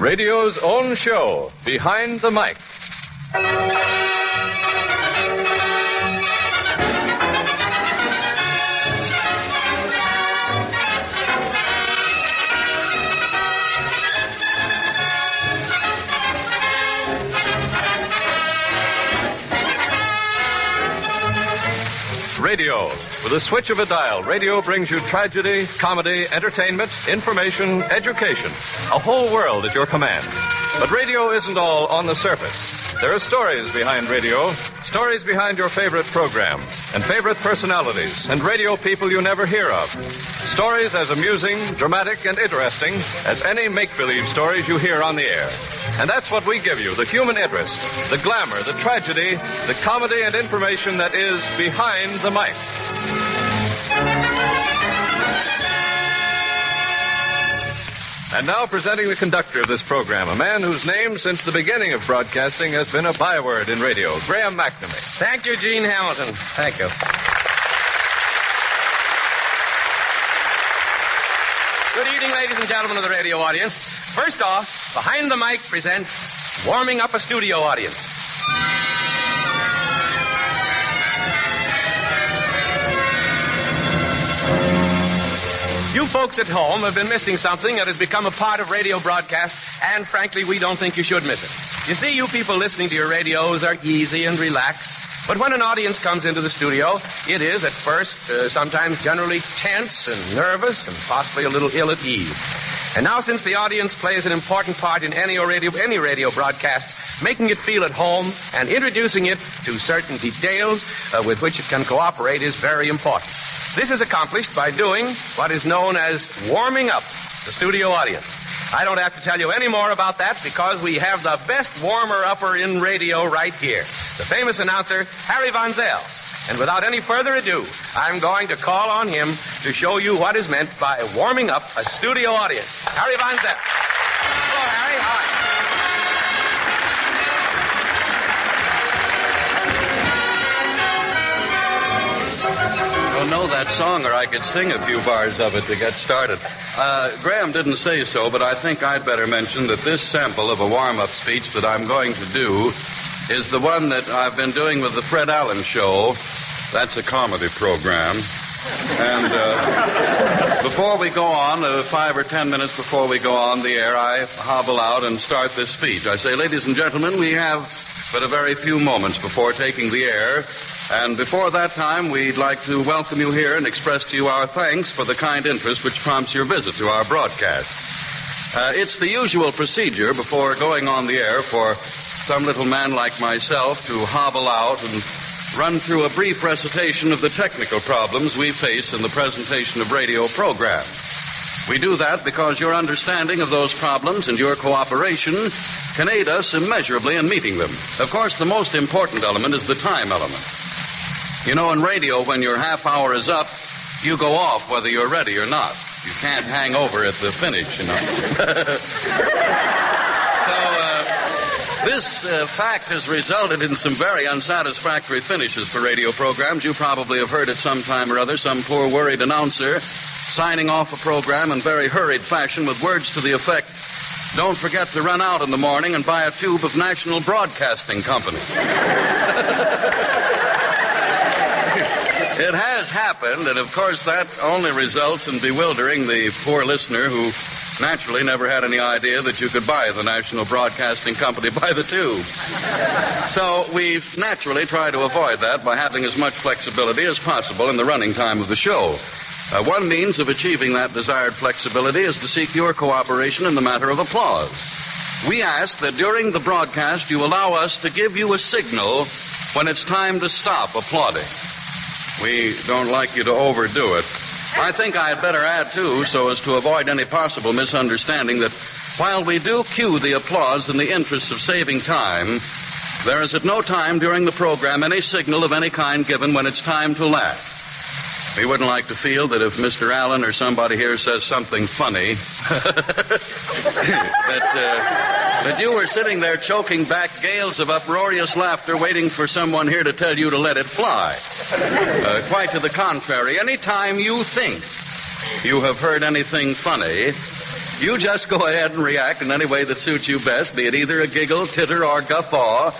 Radio's own show, Behind the Mike. Radio. With a switch of a dial, radio brings you tragedy, comedy, entertainment, information, education. A whole world at your command. But radio isn't all on the surface. There are stories behind radio, stories behind your favorite program, and favorite personalities, and radio people you never hear of. Stories as amusing, dramatic, and interesting as any make believe stories you hear on the air. And that's what we give you the human interest, the glamour, the tragedy, the comedy, and information that is behind the mic. And now presenting the conductor of this program, a man whose name since the beginning of broadcasting has been a byword in radio, Graham McNamee. Thank you, Gene Hamilton. Thank you. Good evening, ladies and gentlemen of the radio audience. First off, Behind the Mike presents Warming Up a Studio Audience. You folks at home have been missing something that has become a part of radio broadcasts, and frankly, we don't think you should miss it. You see, you people listening to your radios are easy and relaxed, but when an audience comes into the studio, it is at first uh, sometimes generally tense and nervous and possibly a little ill at ease. And now, since the audience plays an important part in any radio, any radio broadcast, making it feel at home and introducing it to certain details uh, with which it can cooperate is very important. This is accomplished by doing what is known as warming up the studio audience. I don't have to tell you any more about that because we have the best warmer upper in radio right here. The famous announcer, Harry Von Zell. And without any further ado, I'm going to call on him to show you what is meant by warming up a studio audience. Harry Von Zell. Hello, Harry. How know that song, or I could sing a few bars of it to get started. Uh, Graham didn't say so, but I think I'd better mention that this sample of a warm-up speech that I'm going to do is the one that I've been doing with the Fred Allen Show. That's a comedy program. And uh, before we go on, uh, five or ten minutes before we go on the air, I hobble out and start this speech. I say, ladies and gentlemen, we have but a very few moments before taking the air. And before that time, we'd like to welcome you here and express to you our thanks for the kind interest which prompts your visit to our broadcast. Uh, it's the usual procedure before going on the air for some little man like myself to hobble out and run through a brief recitation of the technical problems we face in the presentation of radio programs. We do that because your understanding of those problems and your cooperation can aid us immeasurably in meeting them. Of course, the most important element is the time element. You know, in radio, when your half hour is up, you go off whether you're ready or not. You can't hang over at the finish, you know. this uh, fact has resulted in some very unsatisfactory finishes for radio programs. You probably have heard at some time or other some poor worried announcer signing off a program in very hurried fashion with words to the effect, don't forget to run out in the morning and buy a tube of National Broadcasting Company. It has happened, and of course that only results in bewildering the poor listener who naturally never had any idea that you could buy the National Broadcasting Company by the tube. So we naturally try to avoid that by having as much flexibility as possible in the running time of the show. Uh, one means of achieving that desired flexibility is to seek your cooperation in the matter of applause. We ask that during the broadcast you allow us to give you a signal when it's time to stop applauding. We don't like you to overdo it. I think I had better add, too, so as to avoid any possible misunderstanding, that while we do cue the applause in the interest of saving time, there is at no time during the program any signal of any kind given when it's time to laugh. We wouldn't like to feel that if Mr. Allen or somebody here says something funny, that, uh, that you were sitting there choking back gales of uproarious laughter waiting for someone here to tell you to let it fly. Uh, quite to the contrary, any time you think you have heard anything funny, You just go ahead and react in any way that suits you best, be it either a giggle, titter, or guffaw.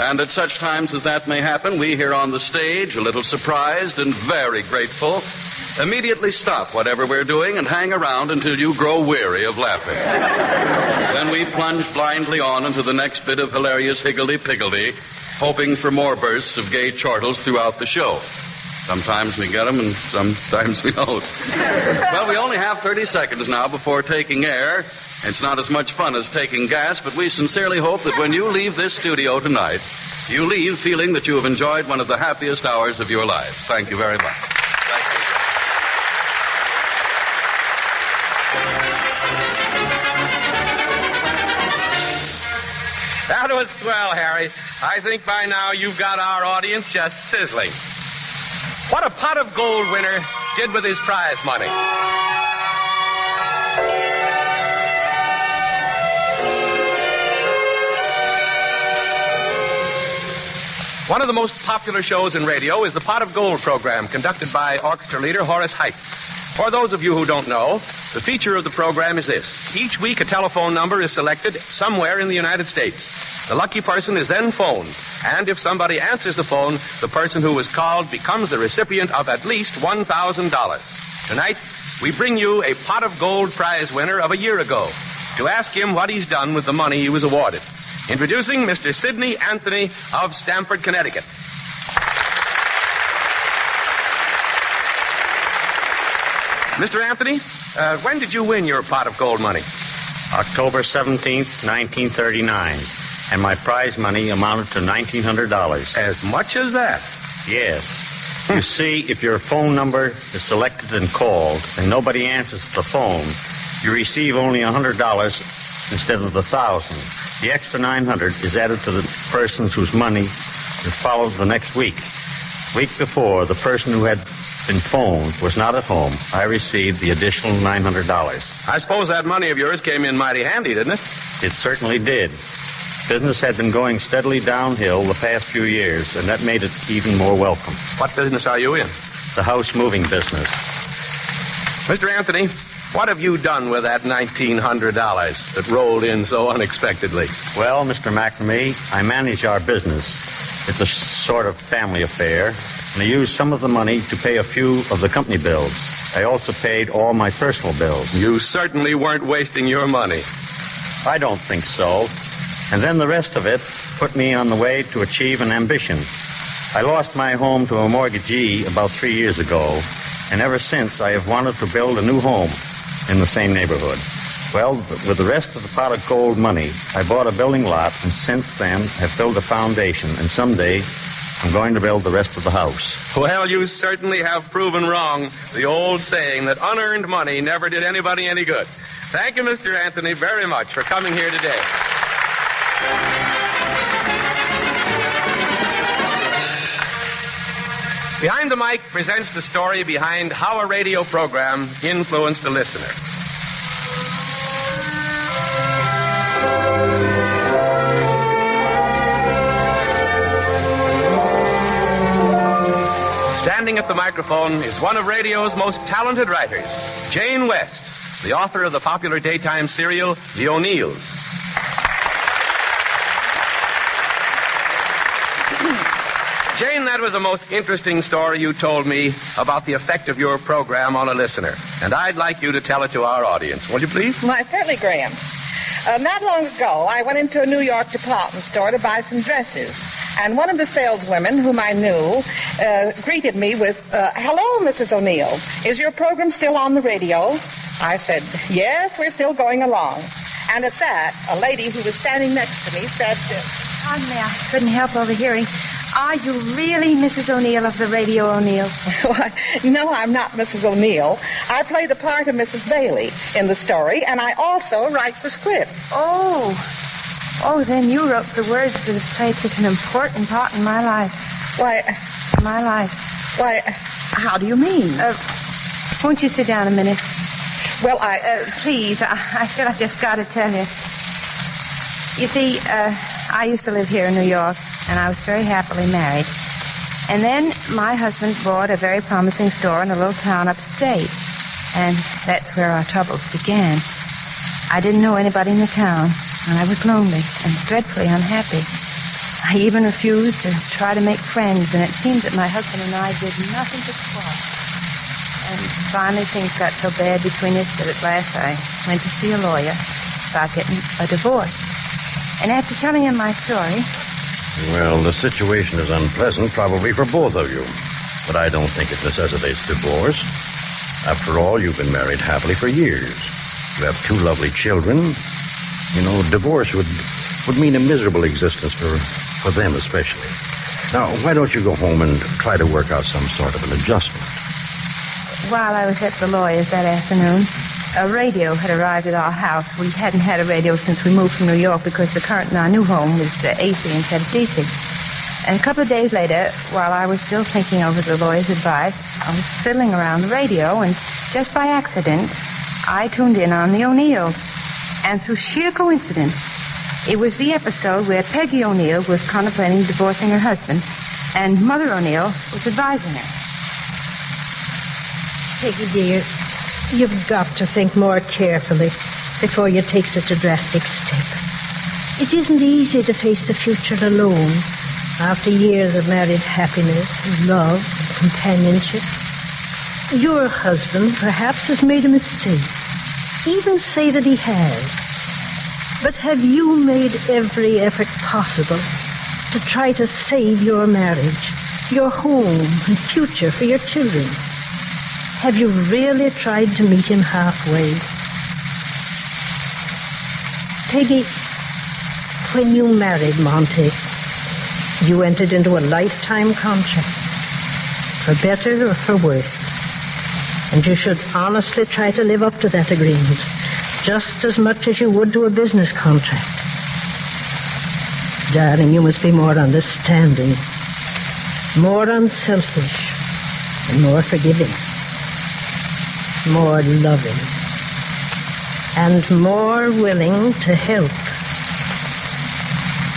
And at such times as that may happen, we here on the stage, a little surprised and very grateful, immediately stop whatever we're doing and hang around until you grow weary of laughing. then we plunge blindly on into the next bit of hilarious higgledy-piggledy, hoping for more bursts of gay chortles throughout the show. Sometimes we get them and sometimes we don't. well, we only have 30 seconds now before taking air. It's not as much fun as taking gas, but we sincerely hope that when you leave this studio tonight, you leave feeling that you have enjoyed one of the happiest hours of your life. Thank you very much. Thank you. That was swell, Harry. I think by now you've got our audience just sizzling. What a pot of gold winner did with his prize money. One of the most popular shows in radio is the Pot of Gold program conducted by orchestra leader Horace Heidt. For those of you who don't know, the feature of the program is this. Each week a telephone number is selected somewhere in the United States. The lucky person is then phoned, and if somebody answers the phone, the person who was called becomes the recipient of at least $1,000. Tonight, we bring you a pot of gold prize winner of a year ago to ask him what he's done with the money he was awarded. Introducing Mr. Sidney Anthony of Stamford, Connecticut. Mr. Anthony, uh, when did you win your pot of gold money? October 17th, 1939. And my prize money amounted to $1,900. As much as that? Yes. You see, if your phone number is selected and called and nobody answers the phone, you receive only $100 instead of the 1000 The extra 900 is added to the persons whose money is followed the next week. Week before, the person who had been phoned was not at home. I received the additional $900. I suppose that money of yours came in mighty handy, didn't it? It certainly did. Business had been going steadily downhill the past few years, and that made it even more welcome. What business are you in? The house moving business. Mr. Anthony, what have you done with that $1,900 that rolled in so unexpectedly? Well, Mr. McNamee, I manage our business. It's a sort of family affair, and I used some of the money to pay a few of the company bills. I also paid all my personal bills. You certainly weren't wasting your money. I don't think so. And then the rest of it put me on the way to achieve an ambition. I lost my home to a mortgagee about three years ago, and ever since I have wanted to build a new home in the same neighborhood. Well, with the rest of the pot of gold money, I bought a building lot, and since then have built a foundation, and someday I'm going to build the rest of the house. Well, you certainly have proven wrong the old saying that unearned money never did anybody any good. Thank you, Mr. Anthony, very much for coming here today. Behind the Mike presents the story behind how a radio program influenced a listener. Standing at the microphone is one of radio's most talented writers, Jane West, the author of the popular daytime serial, The O'Neills. Jane, that was a most interesting story you told me about the effect of your program on a listener. And I'd like you to tell it to our audience. Will you please? Why, certainly, Graham. Uh, not long ago, I went into a New York department store to buy some dresses. And one of the saleswomen, whom I knew, uh, greeted me with, uh, Hello, Mrs. O'Neill. Is your program still on the radio? I said, Yes, we're still going along. And at that, a lady who was standing next to me said, Pardon me, I couldn't help overhearing. Are you really Mrs. O'Neill of the Radio O'Neill? No, I'm not Mrs. O'Neill. I play the part of Mrs. Bailey in the story, and I also write the script. Oh. Oh, then you wrote the words that have played such an important part in my life. Why, My life. why, how do you mean? Uh, won't you sit down a minute? well, I, Uh, please, I, I feel I've just got to tell you. You see, uh, I used to live here in New York, and I was very happily married. And then my husband bought a very promising store in a little town upstate. And that's where our troubles began. I didn't know anybody in the town, and I was lonely and dreadfully unhappy. I even refused to try to make friends, and it seemed that my husband and I did nothing to squash. And finally, things got so bad between us that at last I went to see a lawyer about getting a divorce. And after telling him my story, Well, the situation is unpleasant, probably for both of you. But I don't think it necessitates divorce. After all, you've been married happily for years. You have two lovely children. You know, divorce would would mean a miserable existence for for them especially. Now, why don't you go home and try to work out some sort of an adjustment? while I was at the lawyer's that afternoon, a radio had arrived at our house. We hadn't had a radio since we moved from New York because the current in our new home was uh, AC instead of DC. And a couple of days later, while I was still thinking over the lawyer's advice, I was fiddling around the radio, and just by accident, I tuned in on the O'Neills. And through sheer coincidence, it was the episode where Peggy O'Neill was contemplating divorcing her husband, and Mother O'Neill was advising her. Peggy, dear, you've got to think more carefully before you take such a drastic step. It isn't easy to face the future alone after years of married happiness, love, companionship. Your husband perhaps has made a mistake. Even say that he has. But have you made every effort possible to try to save your marriage, your home, and future for your children? Have you really tried to meet him halfway? Peggy, when you married Monty, you entered into a lifetime contract, for better or for worse. And you should honestly try to live up to that agreement, just as much as you would to a business contract. Darling, you must be more understanding, more unselfish, and more forgiving more loving, and more willing to help.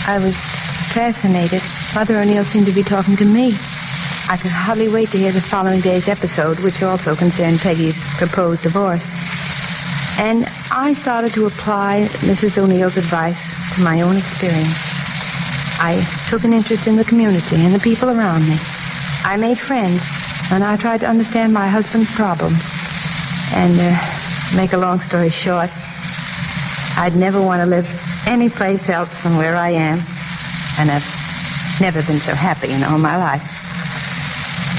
I was fascinated. Mother O'Neill seemed to be talking to me. I could hardly wait to hear the following day's episode, which also concerned Peggy's proposed divorce. And I started to apply Mrs. O'Neill's advice to my own experience. I took an interest in the community and the people around me. I made friends, and I tried to understand my husband's problems. And uh, make a long story short, I'd never want to live any place else than where I am. And I've never been so happy in all my life.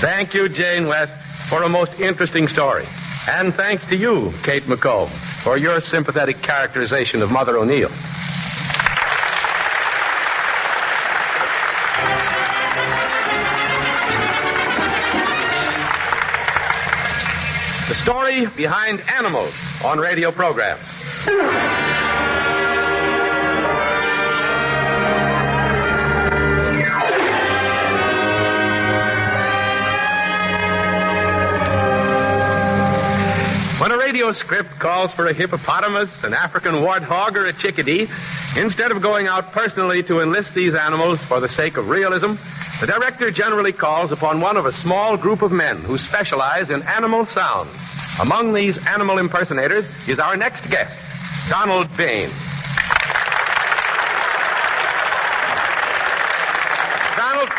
Thank you, Jane West, for a most interesting story. And thanks to you, Kate McComb, for your sympathetic characterization of Mother O'Neill. Story behind animals on radio programs. When a radio script calls for a hippopotamus, an African warthog, or a chickadee, instead of going out personally to enlist these animals for the sake of realism, the director generally calls upon one of a small group of men who specialize in animal sounds. Among these animal impersonators is our next guest, Donald Bain. Donald,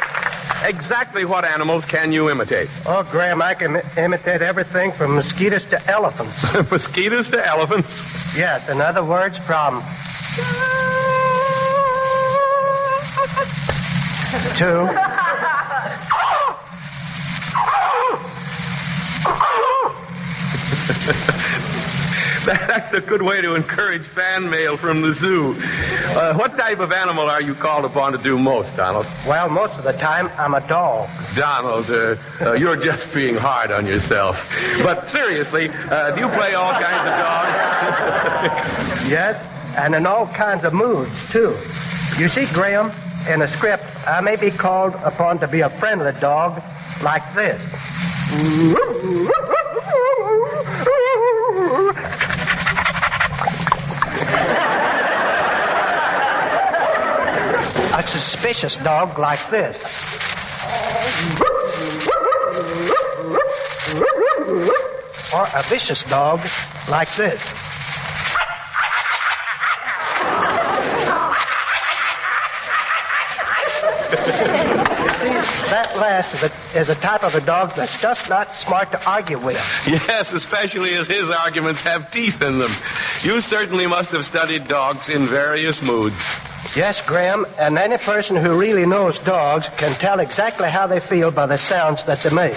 exactly what animals can you imitate? Oh, Graham, I can imitate everything from mosquitoes to elephants. Mosquitoes to elephants. Yes, in other words, from. To. That's a good way to encourage fan mail from the zoo. Uh, what type of animal are you called upon to do most, Donald? Well, most of the time, I'm a dog. Donald, uh, uh, you're just being hard on yourself. But seriously, uh, do you play all kinds of dogs? yes, and in all kinds of moods, too. You see, Graham, in a script, I may be called upon to be a friendly dog like this. A suspicious dog like this. Or a vicious dog like this. That last is a, is a type of a dog that's just not smart to argue with. Yes, especially as his arguments have teeth in them. You certainly must have studied dogs in various moods. Yes, Graham, and any person who really knows dogs can tell exactly how they feel by the sounds that they make.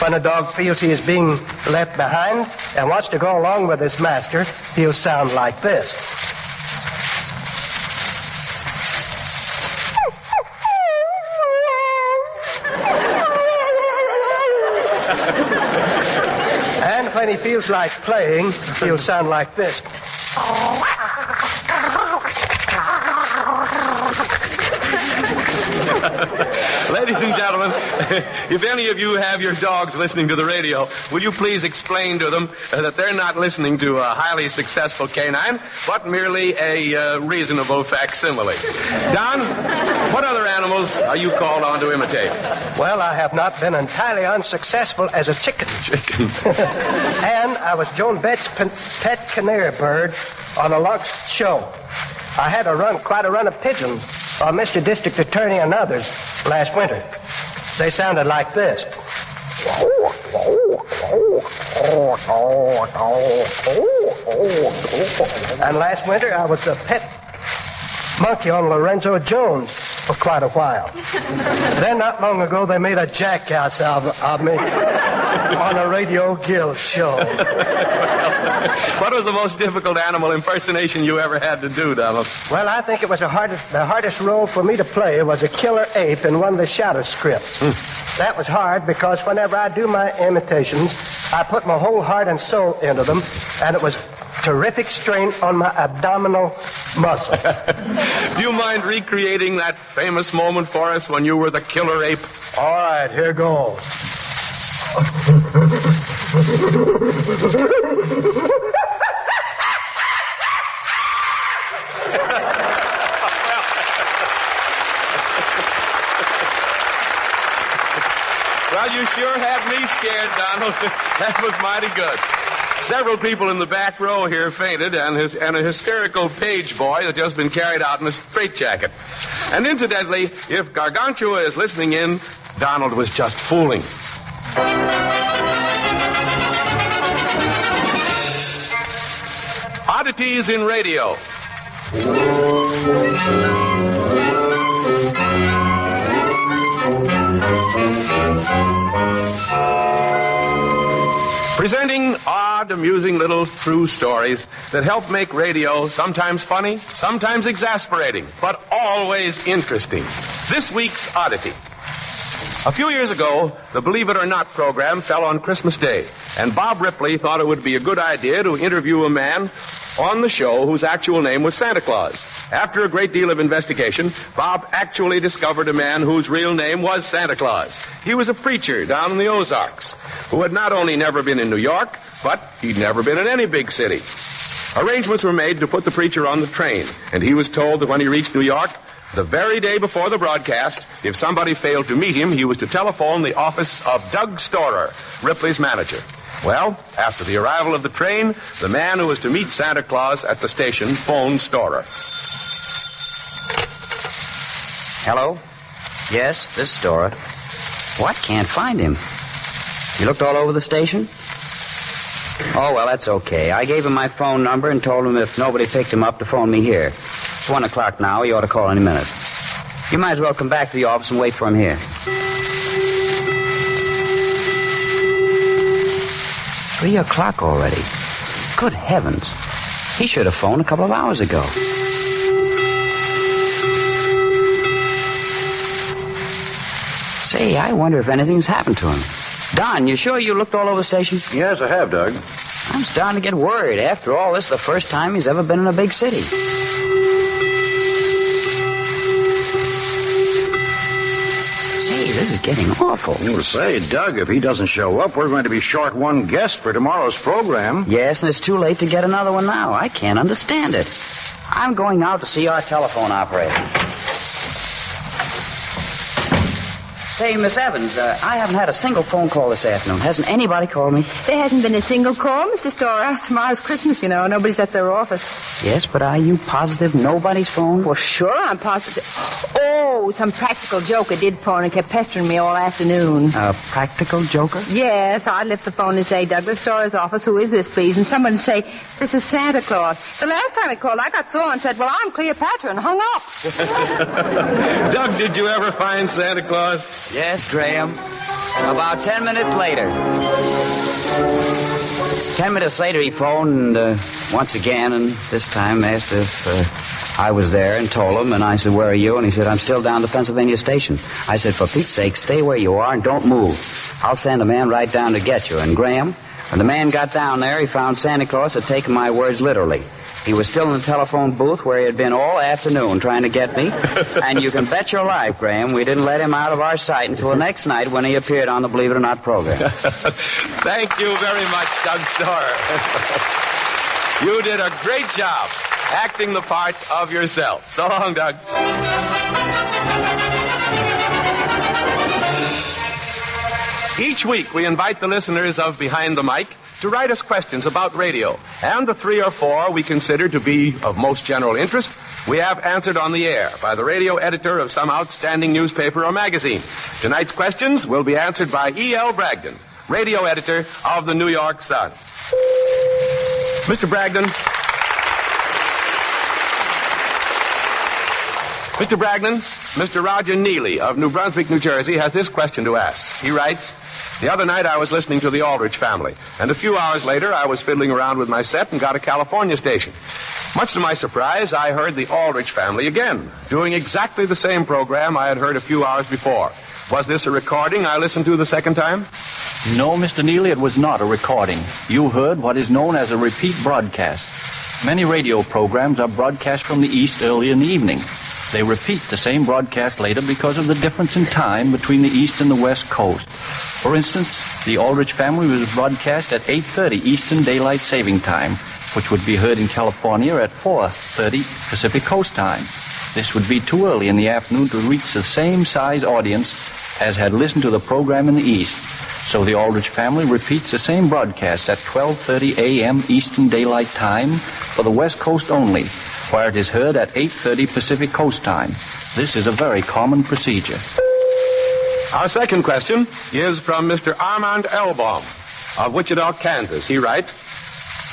When a dog feels he is being left behind and wants to go along with his master, he'll sound like this. and when he feels like playing, he'll sound like this. Ladies and gentlemen, if any of you have your dogs listening to the radio, will you please explain to them uh, that they're not listening to a highly successful canine, but merely a uh, reasonable facsimile? Don, what other animals are you called on to imitate? Well, I have not been entirely unsuccessful as a chicken. Chicken. and I was Joan Betts' pet canary bird on a Lux show. I had a run, quite a run of pigeons on Mr. District Attorney and others last winter. They sounded like this. And last winter I was a pet monkey on Lorenzo Jones for quite a while. then not long ago they made a jackass of, of me on a Radio Guild show. what was the most difficult animal impersonation you ever had to do, Donald? Well, I think it was the hardest, the hardest role for me to play was a killer ape in one of the shadow scripts. Hmm. That was hard because whenever I do my imitations, I put my whole heart and soul into them, and it was terrific strain on my abdominal muscle. Do you mind recreating that famous moment for us when you were the killer ape? All right, here goes. Well, you sure had me scared, Donald. that was mighty good. Several people in the back row here fainted, and, his, and a hysterical page boy had just been carried out in a straitjacket. And incidentally, if Gargantua is listening in, Donald was just fooling. Oddities in radio. Presenting odd, amusing little true stories that help make radio sometimes funny, sometimes exasperating, but always interesting. This week's oddity. A few years ago, the Believe It or Not program fell on Christmas Day, and Bob Ripley thought it would be a good idea to interview a man on the show whose actual name was Santa Claus. After a great deal of investigation, Bob actually discovered a man whose real name was Santa Claus. He was a preacher down in the Ozarks who had not only never been in New York, but he'd never been in any big city. Arrangements were made to put the preacher on the train, and he was told that when he reached New York, the very day before the broadcast, if somebody failed to meet him, he was to telephone the office of Doug Storer, Ripley's manager. Well, after the arrival of the train, the man who was to meet Santa Claus at the station phoned Storer. Hello? Yes, this is Dora. What? Can't find him. You looked all over the station? Oh, well, that's okay. I gave him my phone number and told him if nobody picked him up to phone me here. It's one o'clock now. He ought to call any minute. You might as well come back to the office and wait for him here. Three o'clock already. Good heavens. He should have phoned a couple of hours ago. Say, I wonder if anything's happened to him. Don, you sure you looked all over the station? Yes, I have, Doug. I'm starting to get worried. After all, this is the first time he's ever been in a big city. Say, this is getting awful. You say, Doug, if he doesn't show up, we're going to be short one guest for tomorrow's program. Yes, and it's too late to get another one now. I can't understand it. I'm going out to see our telephone operator. Say, Miss Evans, uh, I haven't had a single phone call this afternoon. Hasn't anybody called me? There hasn't been a single call, Mr. Storer. Tomorrow's Christmas, you know. Nobody's at their office. Yes, but are you positive nobody's phoned? Well, sure, I'm positive. Oh, some practical joker did phone and kept pestering me all afternoon. A practical joker? Yes, I'd lift the phone and say, Douglas Storer's office, who is this, please? And someone would say, this is Santa Claus. The last time he called, I got through and said, well, I'm Cleopatra, and hung up. Doug, did you ever find Santa Claus? Yes, Graham. About ten minutes later. Ten minutes later, he phoned uh, once again, and this time asked if uh, I was there, and told him. And I said, "Where are you?" And he said, "I'm still down the Pennsylvania station." I said, "For Pete's sake, stay where you are and don't move. I'll send a man right down to get you." And Graham, when the man got down there, he found Santa Claus had taken my words literally. He was still in the telephone booth where he had been all afternoon trying to get me. and you can bet your life, Graham, we didn't let him out of our sight until the next night when he appeared on the Believe It or Not program. Thank you very much, Doug Storer. you did a great job acting the part of yourself. So long, Doug. Each week, we invite the listeners of Behind the Mike to write us questions about radio. And the three or four we consider to be of most general interest, we have answered on the air by the radio editor of some outstanding newspaper or magazine. Tonight's questions will be answered by E.L. Bragdon, radio editor of the New York Sun. Mr. Bragdon. Mr. Bragdon, Mr. Roger Neely of New Brunswick, New Jersey, has this question to ask. He writes, The other night I was listening to the Aldrich family, and a few hours later I was fiddling around with my set and got a California station. Much to my surprise, I heard the Aldrich family again, doing exactly the same program I had heard a few hours before. Was this a recording I listened to the second time? No, Mr. Neely, it was not a recording. You heard what is known as a repeat broadcast. Many radio programs are broadcast from the East early in the evening. They repeat the same broadcast later because of the difference in time between the East and the West Coast. For instance, the Aldrich family was broadcast at 8.30 Eastern Daylight Saving Time, which would be heard in California at 4.30 Pacific Coast Time. This would be too early in the afternoon to reach the same size audience as had listened to the program in the East. So the Aldrich family repeats the same broadcast at 12:30 a.m. Eastern Daylight Time for the West Coast only, where it is heard at 8:30 Pacific Coast Time. This is a very common procedure. Our second question is from Mr. Armand Elbaum of Wichita, Kansas. He writes,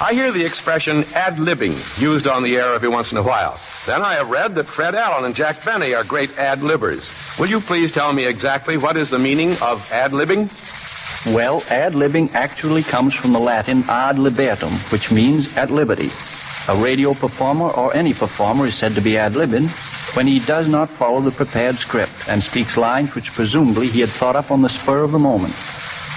I hear the expression ad-libbing used on the air every once in a while. Then I have read that Fred Allen and Jack Benny are great ad-libbers. Will you please tell me exactly what is the meaning of ad-libbing? Well, ad-libbing actually comes from the Latin ad libertum, which means at liberty. A radio performer or any performer is said to be ad-libbing when he does not follow the prepared script and speaks lines which presumably he had thought up on the spur of the moment.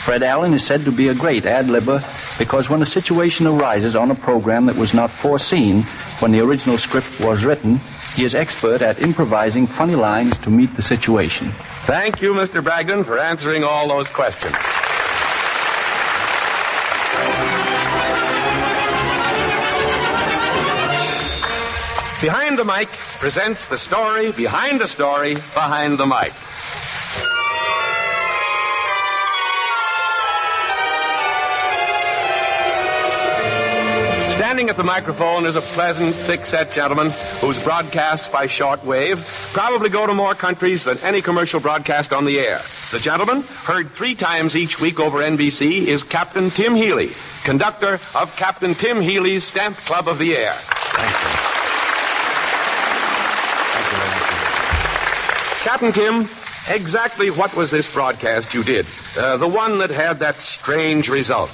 Fred Allen is said to be a great ad-libber because when a situation arises on a program that was not foreseen when the original script was written, he is expert at improvising funny lines to meet the situation. Thank you, Mr. Bragdon, for answering all those questions. Behind the Mike presents the story behind the story behind the mic. Standing at the microphone is a pleasant, thick-set gentleman whose broadcasts by shortwave probably go to more countries than any commercial broadcast on the air. The gentleman, heard three times each week over NBC, is Captain Tim Healy, conductor of Captain Tim Healy's Stamp Club of the Air. Captain Tim, exactly what was this broadcast you did? Uh, the one that had that strange result.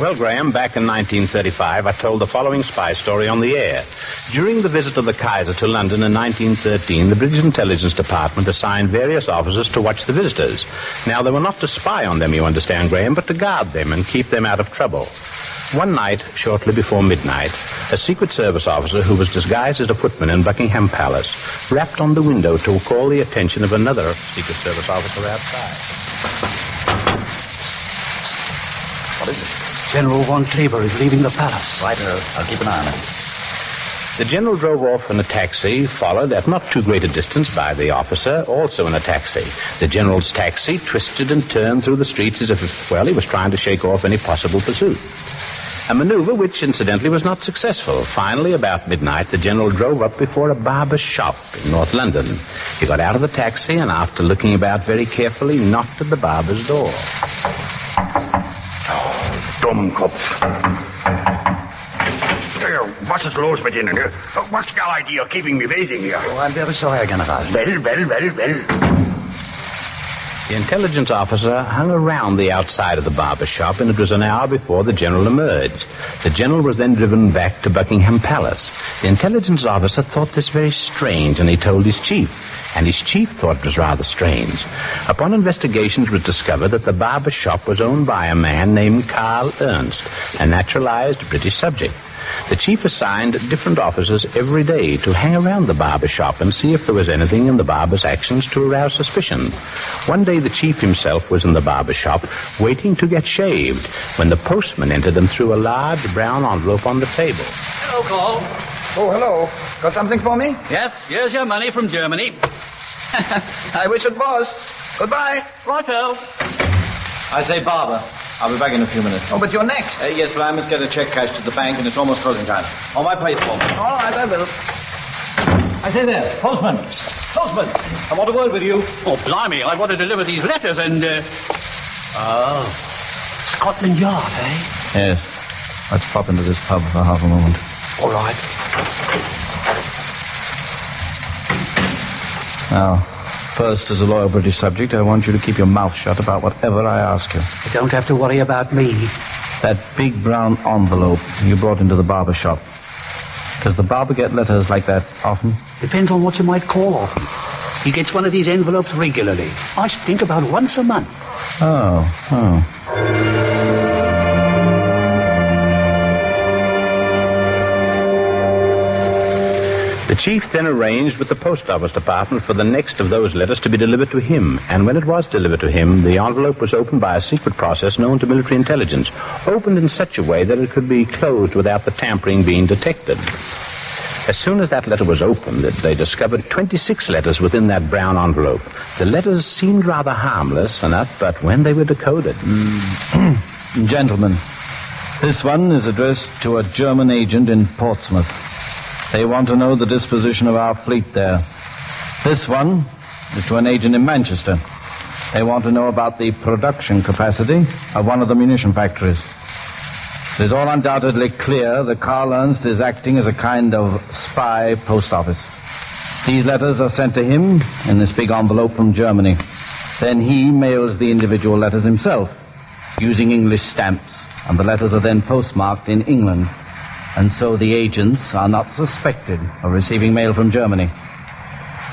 Well, Graham, back in 1935, I told the following spy story on the air. During the visit of the Kaiser to London in 1913, the British Intelligence Department assigned various officers to watch the visitors. Now, they were not to spy on them, you understand, Graham, but to guard them and keep them out of trouble. One night, shortly before midnight, a Secret Service officer who was disguised as a footman in Buckingham Palace rapped on the window to call the attention of another Secret Service officer outside. What is it? General von Kleber is leaving the palace. Right, uh, I'll keep an eye on him. The general drove off in a taxi, followed at not too great a distance by the officer, also in a taxi. The general's taxi twisted and turned through the streets as if, well, he was trying to shake off any possible pursuit. A maneuver which, incidentally, was not successful. Finally, about midnight, the general drove up before a barber's shop in North London. He got out of the taxi and, after looking about very carefully, knocked at the barber's door. Dummkopf. There, was is los met Ihnen? What's your idea of keeping me waiting here? Oh, I'm very sorry, General. Well, well, well, well. The intelligence officer hung around the outside of the barber shop, and it was an hour before the general emerged. The general was then driven back to Buckingham Palace. The intelligence officer thought this very strange, and he told his chief. And his chief thought it was rather strange. Upon investigation, it was discovered that the barber shop was owned by a man named Carl Ernst, a naturalized British subject. The chief assigned different officers every day to hang around the barber shop and see if there was anything in the barber's actions to arouse suspicion. One day the chief himself was in the barber shop waiting to get shaved when the postman entered and threw a large brown envelope on the table. Hello, Paul. Oh, hello. Got something for me? Yes, here's your money from Germany. I wish it was. Goodbye. Righto. I say, Barber, I'll be back in a few minutes. Oh, but you're next. Uh, yes, but I must get a check cashed to the bank, and it's almost closing time. On my place, Paul. All right, I will. I say there, postman. Postman, I want a word with you. Oh, blimey, I want to deliver these letters and, uh... Oh. Scotland Yard, eh? Yes. Let's pop into this pub for half a moment. All right. Now, first, as a loyal British subject, I want you to keep your mouth shut about whatever I ask you. You don't have to worry about me. That big brown envelope you brought into the barber shop. Does the barber get letters like that often? Depends on what you might call often. He gets one of these envelopes regularly. I should think about once a month. Oh, oh. Chief then arranged with the post office department for the next of those letters to be delivered to him. And when it was delivered to him, the envelope was opened by a secret process known to military intelligence, opened in such a way that it could be closed without the tampering being detected. As soon as that letter was opened, they discovered 26 letters within that brown envelope. The letters seemed rather harmless enough, but when they were decoded. Mm. Gentlemen, this one is addressed to a German agent in Portsmouth. They want to know the disposition of our fleet there. This one is to an agent in Manchester. They want to know about the production capacity of one of the munition factories. It is all undoubtedly clear that Carl Ernst is acting as a kind of spy post office. These letters are sent to him in this big envelope from Germany. Then he mails the individual letters himself using English stamps, and the letters are then postmarked in England. And so the agents are not suspected of receiving mail from Germany.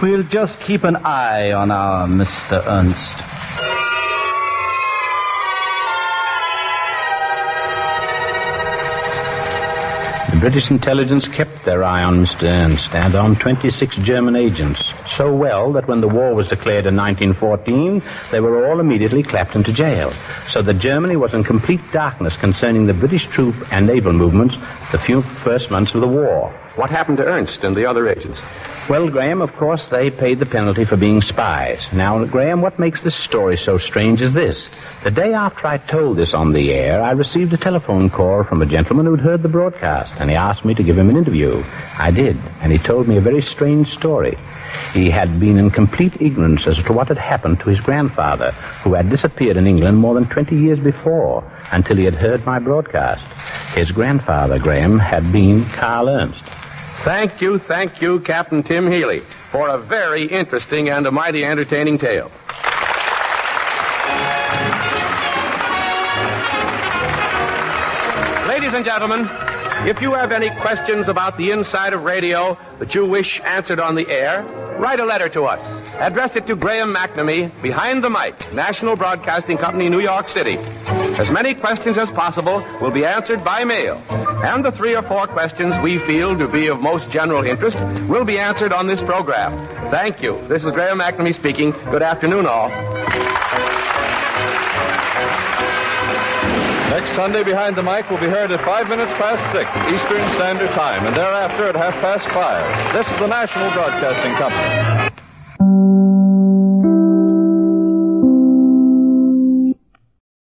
We'll just keep an eye on our Mr. Ernst. British intelligence kept their eye on Mr. Ernst and on 26 German agents, so well that when the war was declared in 1914, they were all immediately clapped into jail, so that Germany was in complete darkness concerning the British troop and naval movements the few first months of the war. What happened to Ernst and the other agents? Well, Graham, of course, they paid the penalty for being spies. Now, Graham, what makes this story so strange is this. The day after I told this on the air, I received a telephone call from a gentleman who'd heard the broadcast, and he asked me to give him an interview. I did, and he told me a very strange story. He had been in complete ignorance as to what had happened to his grandfather, who had disappeared in England more than 20 years before, until he had heard my broadcast. His grandfather, Graham, had been Carl Ernst. Thank you, thank you, Captain Tim Healy, for a very interesting and a mighty entertaining tale. Ladies and gentlemen, if you have any questions about the inside of radio that you wish answered on the air, write a letter to us. Address it to Graham McNamee, Behind the Mike, National Broadcasting Company, New York City. As many questions as possible will be answered by mail. And the three or four questions we feel to be of most general interest will be answered on this program. Thank you. This is Graham McNamee speaking. Good afternoon, all. Next Sunday, Behind the Mike will be heard at five minutes past six Eastern Standard Time, and thereafter at half past five. This is the National Broadcasting Company.